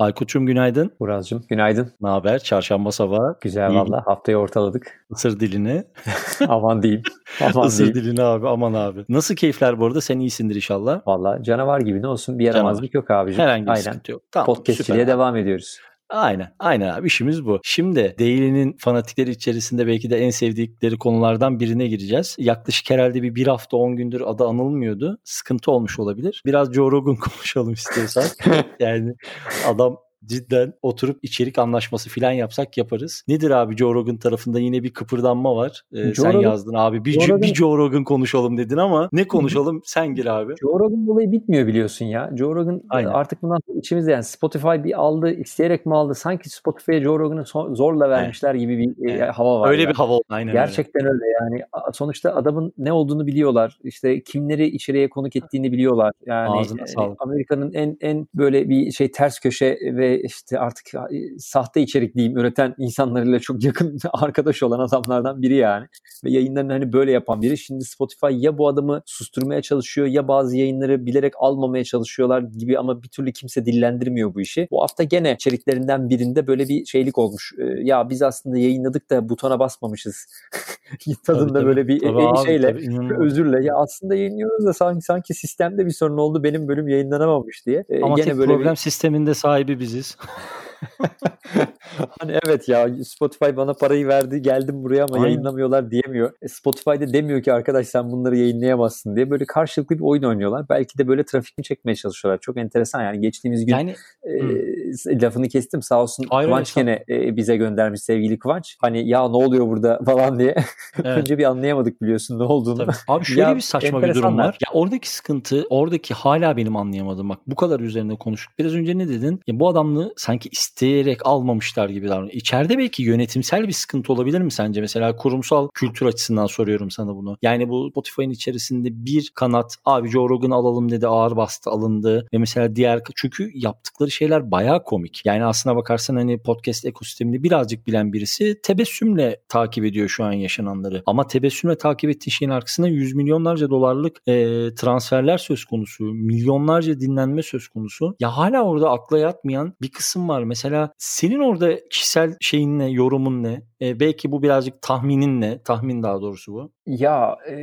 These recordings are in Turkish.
Aykut'cum günaydın. Uraz'cığım günaydın. Ne haber? Çarşamba sabahı. Güzel valla. Haftayı ortaladık. Isır dilini. aman diyeyim. Aman Isır dilini abi aman abi. Nasıl keyifler bu arada? Sen iyisindir inşallah. Valla canavar gibi ne olsun bir yaramazlık yok abicim. Herhangi bir Aynen. sıkıntı yok. Tamam, Podcastçiliğe devam ediyoruz. Aynen. Aynen abi işimiz bu. Şimdi Daily'nin fanatikleri içerisinde belki de en sevdikleri konulardan birine gireceğiz. Yaklaşık herhalde bir bir hafta 10 gündür adı anılmıyordu. Sıkıntı olmuş olabilir. Biraz Joe Rogan konuşalım istiyorsan. yani adam cidden oturup içerik anlaşması filan yapsak yaparız. Nedir abi Joe Rogan tarafında yine bir kıpırdanma var. Ee, Joe sen Rogan- yazdın abi bir, Joe Rogan- bir Joe Rogan konuşalım dedin ama ne konuşalım sen gir abi. Joe Rogan olayı bitmiyor biliyorsun ya. Joe Rogan Aynen. artık bundan sonra içimizde yani Spotify bir aldı, isteyerek mi aldı? Sanki Spotify'a Joe Rogan'ı so- zorla vermişler gibi bir e, hava var. Öyle ya. bir hava oldu aynen öyle. Gerçekten öyle yani A- sonuçta adamın ne olduğunu biliyorlar işte kimleri içeriye konuk ettiğini biliyorlar yani Ağzına e, sağlık. Amerika'nın en en böyle bir şey ters köşe ve işte artık e, sahte içerik diyeyim üreten insanlarıyla çok yakın arkadaş olan adamlardan biri yani ve yayınlarını hani böyle yapan biri şimdi Spotify ya bu adamı susturmaya çalışıyor ya bazı yayınları bilerek almamaya çalışıyorlar gibi ama bir türlü kimse dillendirmiyor bu işi. Bu hafta gene içeriklerinden birinde böyle bir şeylik olmuş. E, Ya biz aslında yayınladık da butona basmamışız. Tadında Tabii, tabii. böyle bir Tabii e, abi, şeyle tabii, inanılmaz. özürle ya aslında yayınlıyoruz da sanki sanki sistemde bir sorun oldu benim bölüm yayınlanamamış diye. E, Ama gene tek böyle problem sisteminde sahibi biziz. Bir hani evet ya Spotify bana parayı verdi geldim buraya ama Aynen. yayınlamıyorlar diyemiyor. E, Spotify de demiyor ki arkadaş sen bunları yayınlayamazsın diye böyle karşılıklı bir oyun oynuyorlar. Belki de böyle trafik mi çekmeye çalışıyorlar. Çok enteresan yani geçtiğimiz gün Yani e, lafını kestim sağ olsun Hayır, Kıvanç gene e, bize göndermiş sevgili Kıvanç. Hani ya ne oluyor burada falan diye. Evet. Önce bir anlayamadık biliyorsun ne olduğunu. Tabii. Abi şöyle Ya, bir saçma bir durum var. Ya oradaki sıkıntı, oradaki hala benim anlayamadım. Bak bu kadar üzerine konuştuk. Biraz önce ne dedin? Ya bu adamlığı sanki isteyerek almamışlar gibi davranıyor. İçeride belki yönetimsel bir sıkıntı olabilir mi sence? Mesela kurumsal kültür açısından soruyorum sana bunu. Yani bu Spotify'ın içerisinde bir kanat abi Joe Rogan'ı alalım dedi ağır bastı alındı ve mesela diğer çünkü yaptıkları şeyler bayağı komik. Yani aslına bakarsan hani podcast ekosistemini birazcık bilen birisi tebessümle takip ediyor şu an yaşananları. Ama tebessümle takip ettiği şeyin arkasında yüz milyonlarca dolarlık e, transferler söz konusu. Milyonlarca dinlenme söz konusu. Ya hala orada akla yatmayan bir kısım var. Mesela senin orada kişisel şeyin ne, yorumun ne? E, belki bu birazcık tahminin ne? Tahmin daha doğrusu bu. Ya e,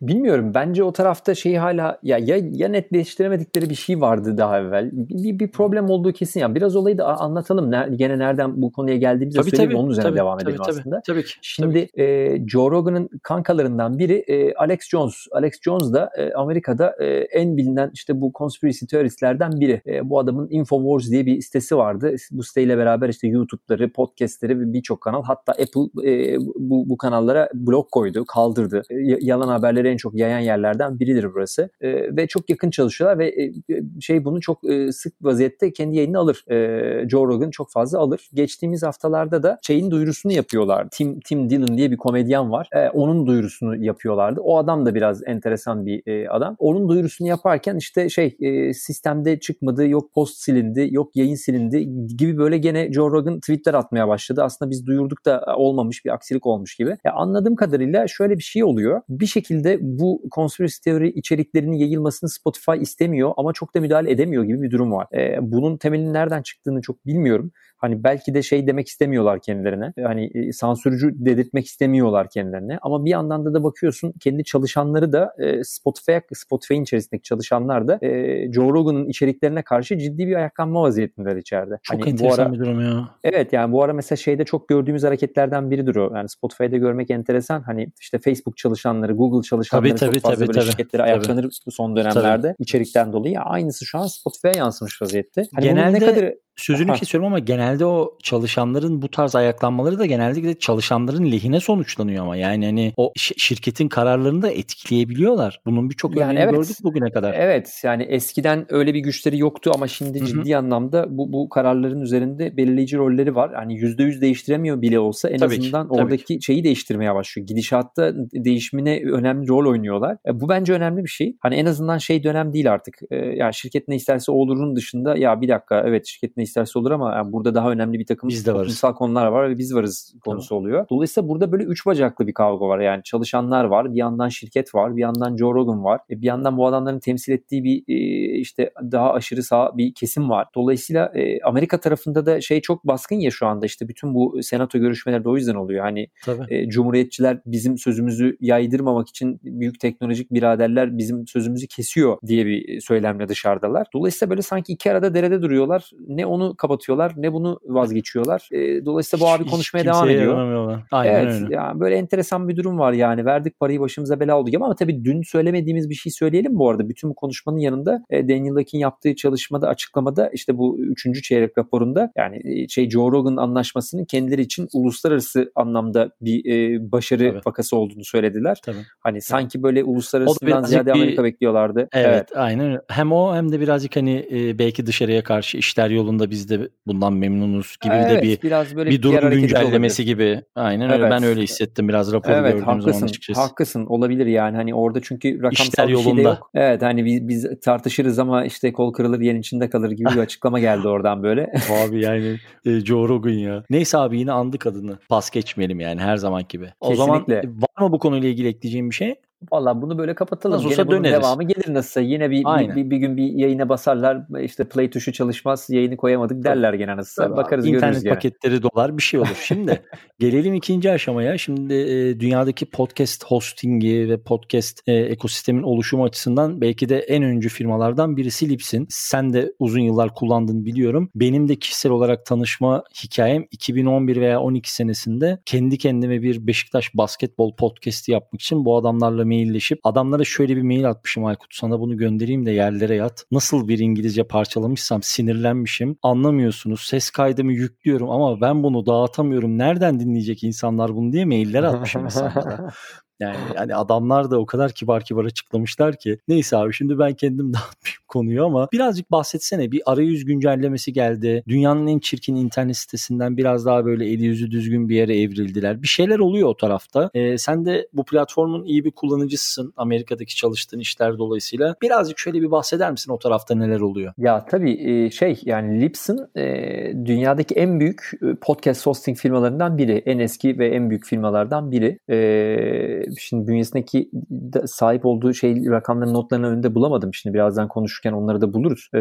bilmiyorum. Bence o tarafta şeyi hala ya ya, ya netleştiremedikleri bir şey vardı daha evvel. Bir, bir, problem olduğu kesin ya. Biraz olayı da anlatalım. Ne, gene nereden bu konuya geldiğimizi de söyleyeyim. Onun üzerine tabii, devam tabii, edelim tabii, aslında. Tabii ki. Şimdi e, Joe Rogan'ın kankalarından biri e, Alex Jones. Alex Jones da e, Amerika'da e, en bilinen işte bu conspiracy teoristlerden biri. E, bu adamın Infowars diye bir sitesi vardı. Bu siteyle beraber işte YouTube'ları, podcast'leri ve birçok kanal hatta Apple e, bu, bu kanallara blok koydu, kaldırdı. E, yalan haberleri en çok yayan yerlerden biridir burası. E, ve çok yakın çalışıyorlar ve e, şey bunu çok e, sık vaziyette kendi yayını alır. E, Joe Rogan çok fazla alır. Geçtiğimiz haftalarda da şeyin duyurusunu yapıyorlar. Tim Tim Dillon diye bir komedyen var. E, onun duyurusunu yapıyorlardı. O adam da biraz enteresan bir e, adam. Onun duyurusunu yaparken işte şey e, sistemde çıkmadı, yok post silindi, yok yayın silindi gibi böyle gene Joe Rogan tweetler atmaya başladı. Aslında biz duyurduk da olmamış bir aksilik olmuş gibi. Ya anladığım kadarıyla şöyle bir şey oluyor. Bir şekilde bu conspiracy teori içeriklerinin yayılmasını Spotify istemiyor ama çok da müdahale edemiyor gibi bir durum var. E, bunun temelinin nereden çıktığını çok bilmiyorum. Hani belki de şey demek istemiyorlar kendilerine. Hani e, sansürcü dedirtmek istemiyorlar kendilerine. Ama bir yandan da da bakıyorsun kendi çalışanları da e, Spotify Spotify'in içerisindeki çalışanlar da e, Joe Rogan'ın içeriklerine karşı ciddi bir ayaklanma vaziyetindeler içeride. Çok hani enteresan ara, bir durum ya. Evet yani bu ara mesela şeyde çok gördüğümüz hareketlerden biridir o. Yani Spotify'da görmek enteresan. Hani işte Facebook çalışanları, Google çalışanları tabii, tabii, çok fazla tabii, böyle tabii, şirketleri tabii. ayaklanır bu son dönemlerde tabii. içerikten dolayı. Aynısı şu an Spotify'a yansımış vaziyette. Hani Genelde ne kadar Sözünü Aha. kesiyorum ama genelde o çalışanların bu tarz ayaklanmaları da genellikle çalışanların lehine sonuçlanıyor ama yani hani o şirketin kararlarını da etkileyebiliyorlar. Bunun birçok yani örneğini evet, gördük bugüne kadar. Evet yani eskiden öyle bir güçleri yoktu ama şimdi Hı-hı. ciddi anlamda bu bu kararların üzerinde belirleyici rolleri var. Hani %100 değiştiremiyor bile olsa en tabii azından ki, oradaki ki. şeyi değiştirmeye başlıyor. Gidişatta değişimine önemli rol oynuyorlar. E, bu bence önemli bir şey. Hani en azından şey dönem değil artık. E, yani şirket ne isterse olurun dışında ya bir dakika evet şirket ne isterse olur ama yani burada daha önemli bir takım biz de konular var ve biz varız konusu tamam. oluyor. Dolayısıyla burada böyle üç bacaklı bir kavga var. Yani çalışanlar var, bir yandan şirket var, bir yandan Joe Rogan var. E, bir yandan bu adamların temsil ettiği bir e, işte daha aşırı sağ bir kesim var. Dolayısıyla e, Amerika tarafında da şey çok baskın ya şu anda işte bütün bu senato görüşmeleri de o yüzden oluyor. Hani e, cumhuriyetçiler bizim sözümüzü yaydırmamak için büyük teknolojik biraderler bizim sözümüzü kesiyor diye bir söylemle dışarıdalar. Dolayısıyla böyle sanki iki arada derede duruyorlar. Ne onu kapatıyorlar ne bunu vazgeçiyorlar. E, dolayısıyla bu abi konuşmaya Hiç devam ediyor. Aynen evet, öyle. Yani böyle enteresan bir durum var yani. Verdik parayı başımıza bela oldu. Ama tabii dün söylemediğimiz bir şey söyleyelim bu arada. Bütün bu konuşmanın yanında e, Daniel Lakin yaptığı çalışmada açıklamada işte bu üçüncü çeyrek raporunda yani e, şey Joe Rogan anlaşmasının kendileri için uluslararası anlamda bir e, başarı tabii. vakası olduğunu söylediler. Tabii. Hani sanki böyle uluslararasından ziyade bir... Amerika bekliyorlardı. Evet, evet aynen Hem o hem de birazcık hani e, belki dışarıya karşı işler yolunda biz de bundan memnunuz gibi evet, de bir biraz böyle bir durum güncellemesi gibi. Aynen öyle. Evet. Ben öyle hissettim biraz raporu evet, gördüğüm haklısın, zaman açıkçası. Haklısın. Olabilir yani. Hani orada çünkü rakamsal İşler bir şey de yok. Evet hani biz, biz tartışırız ama işte kol kırılır yerin içinde kalır gibi bir açıklama geldi oradan böyle. Abi yani e, Joe Rogan ya. Neyse abi yine andık adını. Pas geçmeyelim yani her zaman gibi. O Kesinlikle. zaman var mı bu konuyla ilgili ekleyeceğim bir şey? Valla bunu böyle kapatalım. Nasıl olsa döneriz. devamı gelir nasılsa. Yine bir, bir, bir, bir gün bir yayına basarlar. İşte play tuşu çalışmaz. Yayını koyamadık derler gene nasılsa. Tabii Bakarız İnternet görürüz gene. paketleri dolar bir şey olur. Şimdi gelelim ikinci aşamaya. Şimdi e, dünyadaki podcast hostingi ve podcast e, ekosistemin oluşumu açısından belki de en öncü firmalardan birisi Lipsin. Sen de uzun yıllar kullandın biliyorum. Benim de kişisel olarak tanışma hikayem 2011 veya 12 senesinde kendi kendime bir Beşiktaş basketbol podcast'i yapmak için bu adamlarla mailleşip adamlara şöyle bir mail atmışım Aykut sana bunu göndereyim de yerlere yat. Nasıl bir İngilizce parçalamışsam sinirlenmişim. Anlamıyorsunuz. Ses kaydımı yüklüyorum ama ben bunu dağıtamıyorum. Nereden dinleyecek insanlar bunu diye mailler atmışım insanlara. Yani, yani adamlar da o kadar kibar kibar açıklamışlar ki. Neyse abi şimdi ben kendim dağıtmayayım konuyu ama birazcık bahsetsene. Bir arayüz güncellemesi geldi. Dünyanın en çirkin internet sitesinden biraz daha böyle eli yüzü düzgün bir yere evrildiler. Bir şeyler oluyor o tarafta. Ee, sen de bu platformun iyi bir kullanıcısın. Amerika'daki çalıştığın işler dolayısıyla. Birazcık şöyle bir bahseder misin o tarafta neler oluyor? Ya tabii şey yani Libsyn dünyadaki en büyük podcast hosting firmalarından biri. En eski ve en büyük firmalardan biri şimdi bünyesindeki sahip olduğu şey rakamların notlarını önünde bulamadım. Şimdi birazdan konuşurken onları da buluruz. E,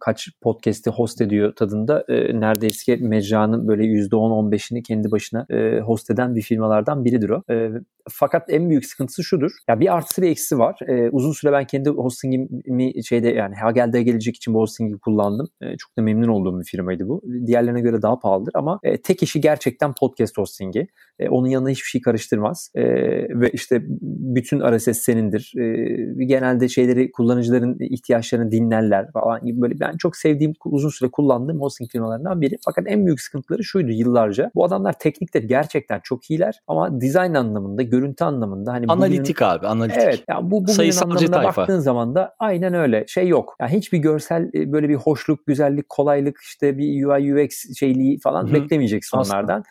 kaç podcast'i host ediyor tadında e, neredeyse mecranın böyle %10-15'ini kendi başına e, host eden bir firmalardan biridir o. E, fakat en büyük sıkıntısı şudur. Ya bir artısı bir eksi var. E, uzun süre ben kendi hostingimi şeyde yani Hagel'de gelecek için bu hostingi kullandım. E, çok da memnun olduğum bir firmaydı bu. Diğerlerine göre daha pahalıdır ama e, tek işi gerçekten podcast hostingi. E, onun yanına hiçbir şey karıştırmaz. E, ve işte bütün RSS senindir. E, genelde şeyleri kullanıcıların ihtiyaçlarını dinlerler falan gibi böyle ben çok sevdiğim uzun süre kullandığım hosting firmalarından biri. Fakat en büyük sıkıntıları şuydu yıllarca. Bu adamlar teknikte gerçekten çok iyiler ama dizayn anlamında, görüntü anlamında hani analitik bugünün, abi, analitik. Evet. Yani bu bugünün anlamına tayfa. baktığın zaman da aynen öyle. Şey yok. Yani hiçbir görsel e, böyle bir hoşluk, güzellik, kolaylık işte bir UI UX şeyliği falan Hı-hı. beklemeyeceksin Asla. onlardan.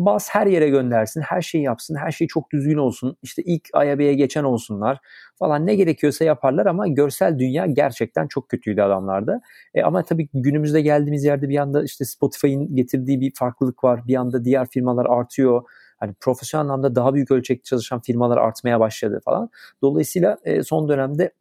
Bas her yere göndersin, her şeyi yapsın, her şey çok düzgün olsun. İşte ilk IAB'ye geçen olsunlar falan ne gerekiyorsa yaparlar ama görsel dünya gerçekten çok kötüydü adamlarda. E, ama tabii günümüzde geldiğimiz yerde bir anda işte Spotify'ın getirdiği bir farklılık var. Bir anda diğer firmalar artıyor hani profesyonel anlamda daha büyük ölçekte çalışan firmalar artmaya başladı falan. Dolayısıyla e, son dönemde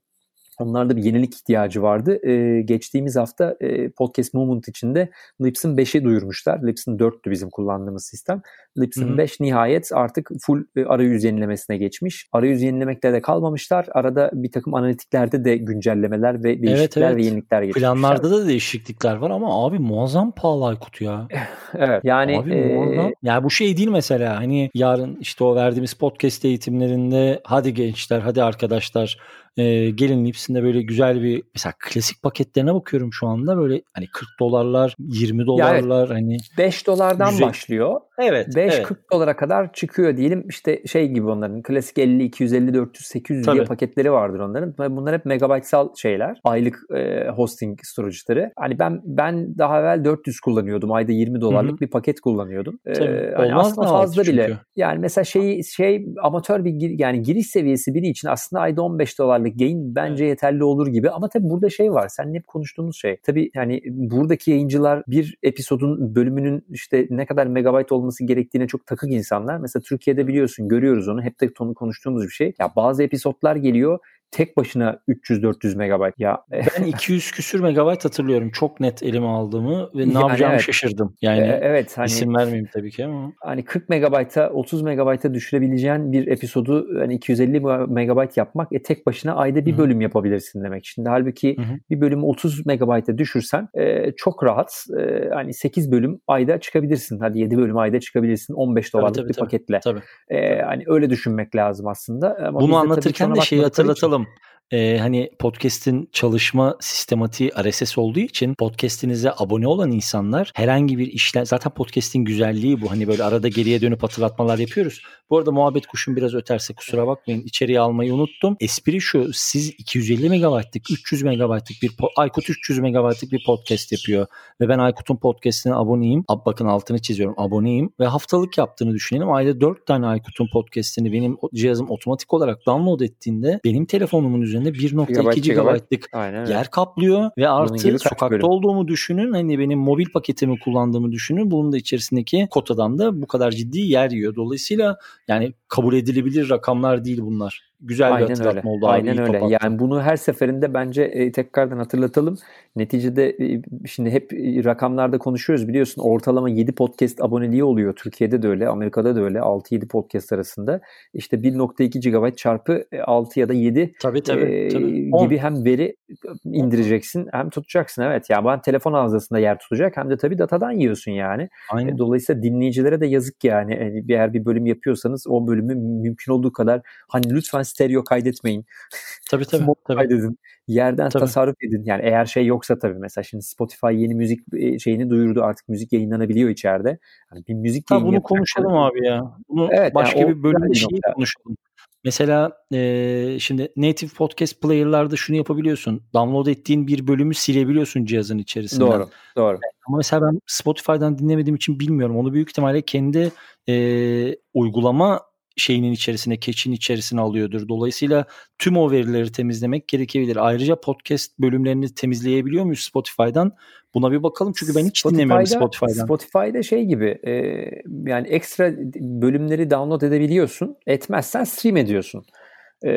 Onlarda bir yenilik ihtiyacı vardı. E, geçtiğimiz hafta e, Podcast Movement içinde Libsyn 5'i duyurmuşlar. Libsyn 4'tü bizim kullandığımız sistem. Libsyn 5 nihayet artık full e, arayüz yenilemesine geçmiş. Arayüz yenilemekle de kalmamışlar. Arada bir takım analitiklerde de güncellemeler ve değişiklikler evet, evet. ve yenilikler getirmişler. Planlarda da değişiklikler var ama abi muazzam pahalı Aykut ya. evet. Yani abi, e... muazzam. Yani bu şey değil mesela hani yarın işte o verdiğimiz podcast eğitimlerinde hadi gençler hadi arkadaşlar e, gelin hepsinde böyle güzel bir mesela klasik paketlerine bakıyorum şu anda böyle hani 40 dolarlar 20 dolarlar yani hani 5 dolardan güzel. başlıyor. Evet. 5 evet. 40 dolara kadar çıkıyor diyelim işte şey gibi onların klasik 50 250 400 800 Tabii. diye paketleri vardır onların. Bunlar hep megabaytsal şeyler. Aylık e, hosting storage'ları. Hani ben ben daha evvel 400 kullanıyordum. Ayda 20 dolarlık Hı-hı. bir paket kullanıyordum. Tabii. Ee, hani aslında fazla bile. Çünkü. Yani mesela şey şey amatör bir yani giriş seviyesi biri için aslında ayda 15 dolarlık gain bence evet. yeterli olur gibi. Ama tabii burada şey var. Seninle hep konuştuğumuz şey. Tabii yani buradaki yayıncılar bir episodun bölümünün işte ne kadar megabayt olması gerektiğine çok takık insanlar. Mesela Türkiye'de biliyorsun görüyoruz onu. Hep de konuştuğumuz bir şey. Ya bazı episodlar geliyor tek başına 300-400 megabayt. Ya ben 200 küsür megabayt hatırlıyorum. Çok net elime aldığımı ve ne yani yapacağımı evet. şaşırdım. Yani ee, evet hani isim vermeyeyim tabii ki ama. Hani 40 megabayta 30 megabayta düşürebileceğin bir episodu hani 250 megabayt yapmak e, tek başına ayda bir Hı-hı. bölüm yapabilirsin demek. Şimdi halbuki Hı-hı. bir bölümü 30 megabayta düşürsen e, çok rahat e, hani 8 bölüm ayda çıkabilirsin. Hadi 7 bölüm ayda çıkabilirsin 15 dolarlık tabii, tabii, bir tabii. paketle. Tabii. E, hani öyle düşünmek lazım aslında. Ama Bunu anlatırken de şeyi hatırlatalım konuşalım. Ee, hani podcast'in çalışma sistematiği RSS olduğu için podcast'inize abone olan insanlar herhangi bir işlem zaten podcast'in güzelliği bu. Hani böyle arada geriye dönüp hatırlatmalar yapıyoruz. Bu arada muhabbet kuşum biraz öterse kusura bakmayın. içeriye almayı unuttum. Espri şu siz 250 megabaytlık 300 megabaytlık bir Aykut 300 megabaytlık bir podcast yapıyor ve ben Aykut'un podcast'ine aboneyim. Ab bakın altını çiziyorum aboneyim ve haftalık yaptığını düşünelim. Ayda 4 tane Aykut'un podcast'ini benim cihazım otomatik olarak download ettiğinde benim telefonumun üzerinde 1.2 GB'lık yer kaplıyor ve artı sokakta bölüm. olduğumu düşünün. Hani benim mobil paketimi kullandığımı düşünün. Bunun da içerisindeki kotadan da bu kadar ciddi yer yiyor. Dolayısıyla yani kabul edilebilir rakamlar değil bunlar. Güzel Aynen bir hatırlatma öyle. oldu. Aynen abi, öyle. Topattı. Yani bunu her seferinde bence e, tekrardan hatırlatalım. Neticede e, şimdi hep e, rakamlarda konuşuyoruz biliyorsun. Ortalama 7 podcast aboneliği oluyor. Türkiye'de de öyle, Amerika'da da öyle. 6-7 podcast arasında. İşte 1.2 GB çarpı 6 ya da 7 tabii, tabii, e, tabii. gibi hem veri indireceksin hem tutacaksın. Evet ya ben telefon hafızasında yer tutacak hem de tabii datadan yiyorsun yani. Aynen. Dolayısıyla dinleyicilere de yazık yani. yani. Eğer bir bölüm yapıyorsanız o bölümü mümkün olduğu kadar hani lütfen stereo kaydetmeyin. Tabii tabii. tabii. kaydedin. Yerden tabii. tasarruf edin. Yani eğer şey yoksa tabii mesela şimdi Spotify yeni müzik e, şeyini duyurdu artık müzik yayınlanabiliyor içeride. Yani bir müzik ha, bunu konuşalım abi ya. Bunu evet, başka yani bir bölümde şey konuşalım. Mesela e, şimdi native podcast player'larda şunu yapabiliyorsun. Download ettiğin bir bölümü silebiliyorsun cihazın içerisinden. Doğru, doğru. Ama mesela ben Spotify'dan dinlemediğim için bilmiyorum. Onu büyük ihtimalle kendi e, uygulama şeyinin içerisine, keçin içerisine alıyordur. Dolayısıyla tüm o verileri temizlemek gerekebilir. Ayrıca podcast bölümlerini temizleyebiliyor muyuz Spotify'dan? Buna bir bakalım çünkü ben hiç Spotify'da, dinlemiyorum Spotify'dan. Spotify'da şey gibi e, yani ekstra bölümleri download edebiliyorsun. Etmezsen stream ediyorsun.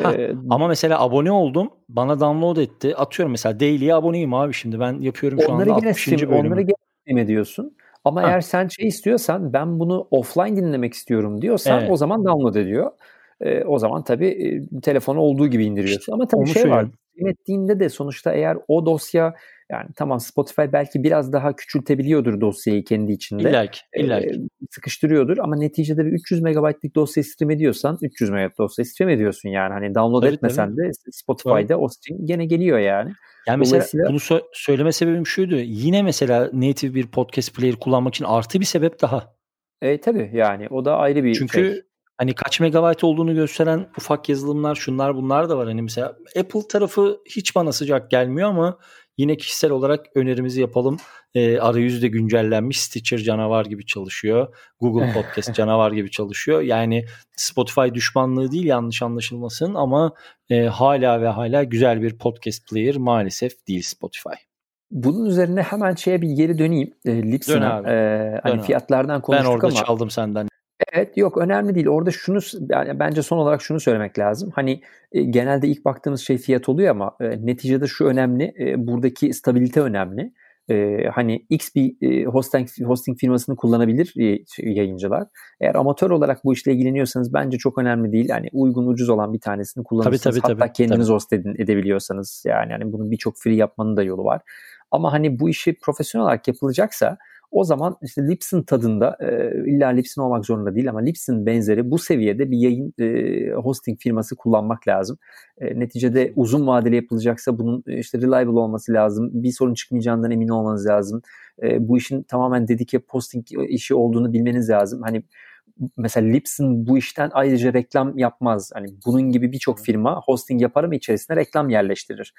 Ha, ama mesela abone oldum. Bana download etti. Atıyorum mesela daily'ye aboneyim abi şimdi. Ben yapıyorum şu anda 60. Stream, bölümü. Onları gene stream ediyorsun. Ama ha. eğer sen şey istiyorsan ben bunu offline dinlemek istiyorum diyorsan evet. o zaman download ediyor. E, o zaman tabii e, telefonu olduğu gibi indiriyorsun. İşte, Ama tabii şey var. Ettiğinde de sonuçta eğer o dosya yani tamam Spotify belki biraz daha küçültebiliyordur dosyayı kendi içinde. İllaki, illaki. E, sıkıştırıyordur ama neticede bir 300 megabaytlık dosyayı stream ediyorsan 300 megabayt dosyayı stream ediyorsun yani. Hani download tabii, etmesen tabii. de Spotify'da tabii. o stream gene geliyor yani. Yani mesela bunu sö- söyleme sebebim şuydu. Yine mesela native bir podcast player kullanmak için artı bir sebep daha. E tabii yani o da ayrı bir Çünkü şey. Hani kaç megabayt olduğunu gösteren ufak yazılımlar şunlar bunlar da var. Hani mesela Apple tarafı hiç bana sıcak gelmiyor ama Yine kişisel olarak önerimizi yapalım. E, arayüzü de güncellenmiş. Stitcher canavar gibi çalışıyor. Google Podcast canavar gibi çalışıyor. Yani Spotify düşmanlığı değil yanlış anlaşılmasın ama e, hala ve hala güzel bir podcast player maalesef değil Spotify. Bunun üzerine hemen şeye bir geri döneyim. E, Lipson'a e, hani Dön fiyatlardan konuştuk ama. Ben orada ama, çaldım senden. Evet yok önemli değil. Orada şunu yani bence son olarak şunu söylemek lazım. Hani e, genelde ilk baktığımız şey fiyat oluyor ama e, neticede şu önemli. E, buradaki stabilite önemli. E, hani X bir e, hosting hosting firmasını kullanabilir e, yayıncılar. Eğer amatör olarak bu işle ilgileniyorsanız bence çok önemli değil. Yani uygun ucuz olan bir tanesini kullanırsınız. Tabii, tabii, Hatta tabii, kendiniz tabii. host edin, edebiliyorsanız yani yani bunun birçok free yapmanın da yolu var. Ama hani bu işi profesyonel olarak yapılacaksa o zaman işte Lipson tadında e, illa Lipson olmak zorunda değil ama Lipson benzeri bu seviyede bir yayın e, hosting firması kullanmak lazım. E, neticede uzun vadeli yapılacaksa bunun e, işte reliable olması lazım. Bir sorun çıkmayacağından emin olmanız lazım. E, bu işin tamamen dedike posting işi olduğunu bilmeniz lazım. Hani mesela Lipson bu işten ayrıca reklam yapmaz. Hani bunun gibi birçok firma hosting yapar mı içerisine reklam yerleştirir.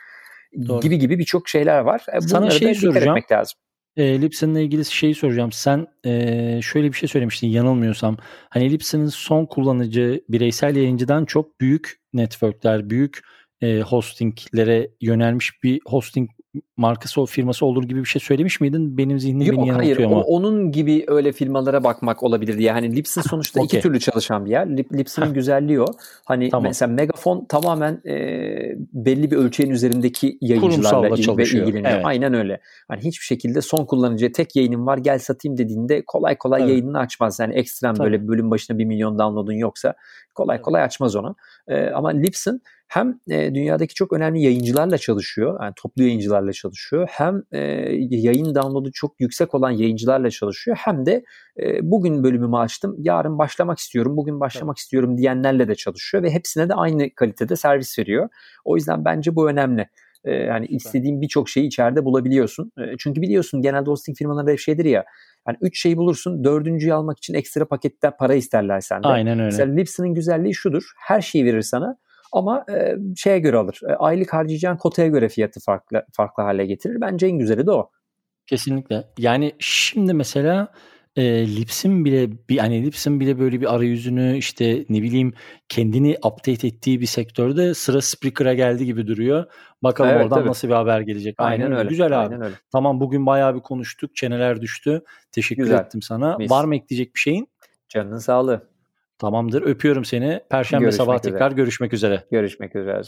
Doğru. Gibi gibi birçok şeyler var. E, bunları Sana şey soracağım. lazım. E, Lipson'la ilgili şeyi soracağım. Sen e, şöyle bir şey söylemiştin yanılmıyorsam. Hani Lipson'ın son kullanıcı bireysel yayıncıdan çok büyük networkler, büyük e, hostinglere yönelmiş bir hosting markası o firması olur gibi bir şey söylemiş miydin? Benim zihnim Yok, beni yanıltıyor hayır, ama. O, onun gibi öyle firmalara bakmak olabilir diye. Hani Lipson sonuçta okay. iki türlü çalışan bir yer. Lip, Lipson'ın güzelliği o. Hani tamam. mesela Megafon tamamen e, belli bir ölçeğin üzerindeki yayıncılarla il, ilgileniyor. Evet. Aynen öyle. Hani hiçbir şekilde son kullanıcıya tek yayınım var gel satayım dediğinde kolay kolay evet. yayınını açmaz. Yani ekstrem Tabii. böyle bölüm başına bir milyon download'un yoksa kolay kolay açmaz onu. E, ama Lipson hem e, dünyadaki çok önemli yayıncılarla çalışıyor. Yani toplu yayıncılarla çalışıyor. Hem e, yayın download'u çok yüksek olan yayıncılarla çalışıyor. Hem de e, bugün bölümümü açtım. Yarın başlamak istiyorum. Bugün başlamak evet. istiyorum diyenlerle de çalışıyor ve hepsine de aynı kalitede servis veriyor. O yüzden bence bu önemli. E, yani istediğin birçok şeyi içeride bulabiliyorsun. E, çünkü biliyorsun genelde hosting firmaları hep şeydir ya. Yani üç şeyi bulursun, dördüncüyü almak için ekstra pakette para isterler senden. Aynen öyle. Mesela Lipson'ın güzelliği şudur. Her şeyi verir sana ama e, şeye göre alır. E, aylık harcayacağın kotaya göre fiyatı farklı farklı hale getirir. Bence en güzeli de o. Kesinlikle. Yani şimdi mesela e, Lips'in bile bir hani Lips'in bile böyle bir arayüzünü işte ne bileyim kendini update ettiği bir sektörde sıra Spreaker'a geldi gibi duruyor. Bakalım evet, oradan tabii. nasıl bir haber gelecek. Aynen, Aynen öyle. Güzel abi. Aynen öyle. Tamam bugün bayağı bir konuştuk. Çeneler düştü. Teşekkür Güzel. ettim sana. Mis. Var mı ekleyecek bir şeyin? Canının sağlığı. Tamamdır. Öpüyorum seni. Perşembe görüşmek sabah üzere. tekrar görüşmek üzere. Görüşmek üzere.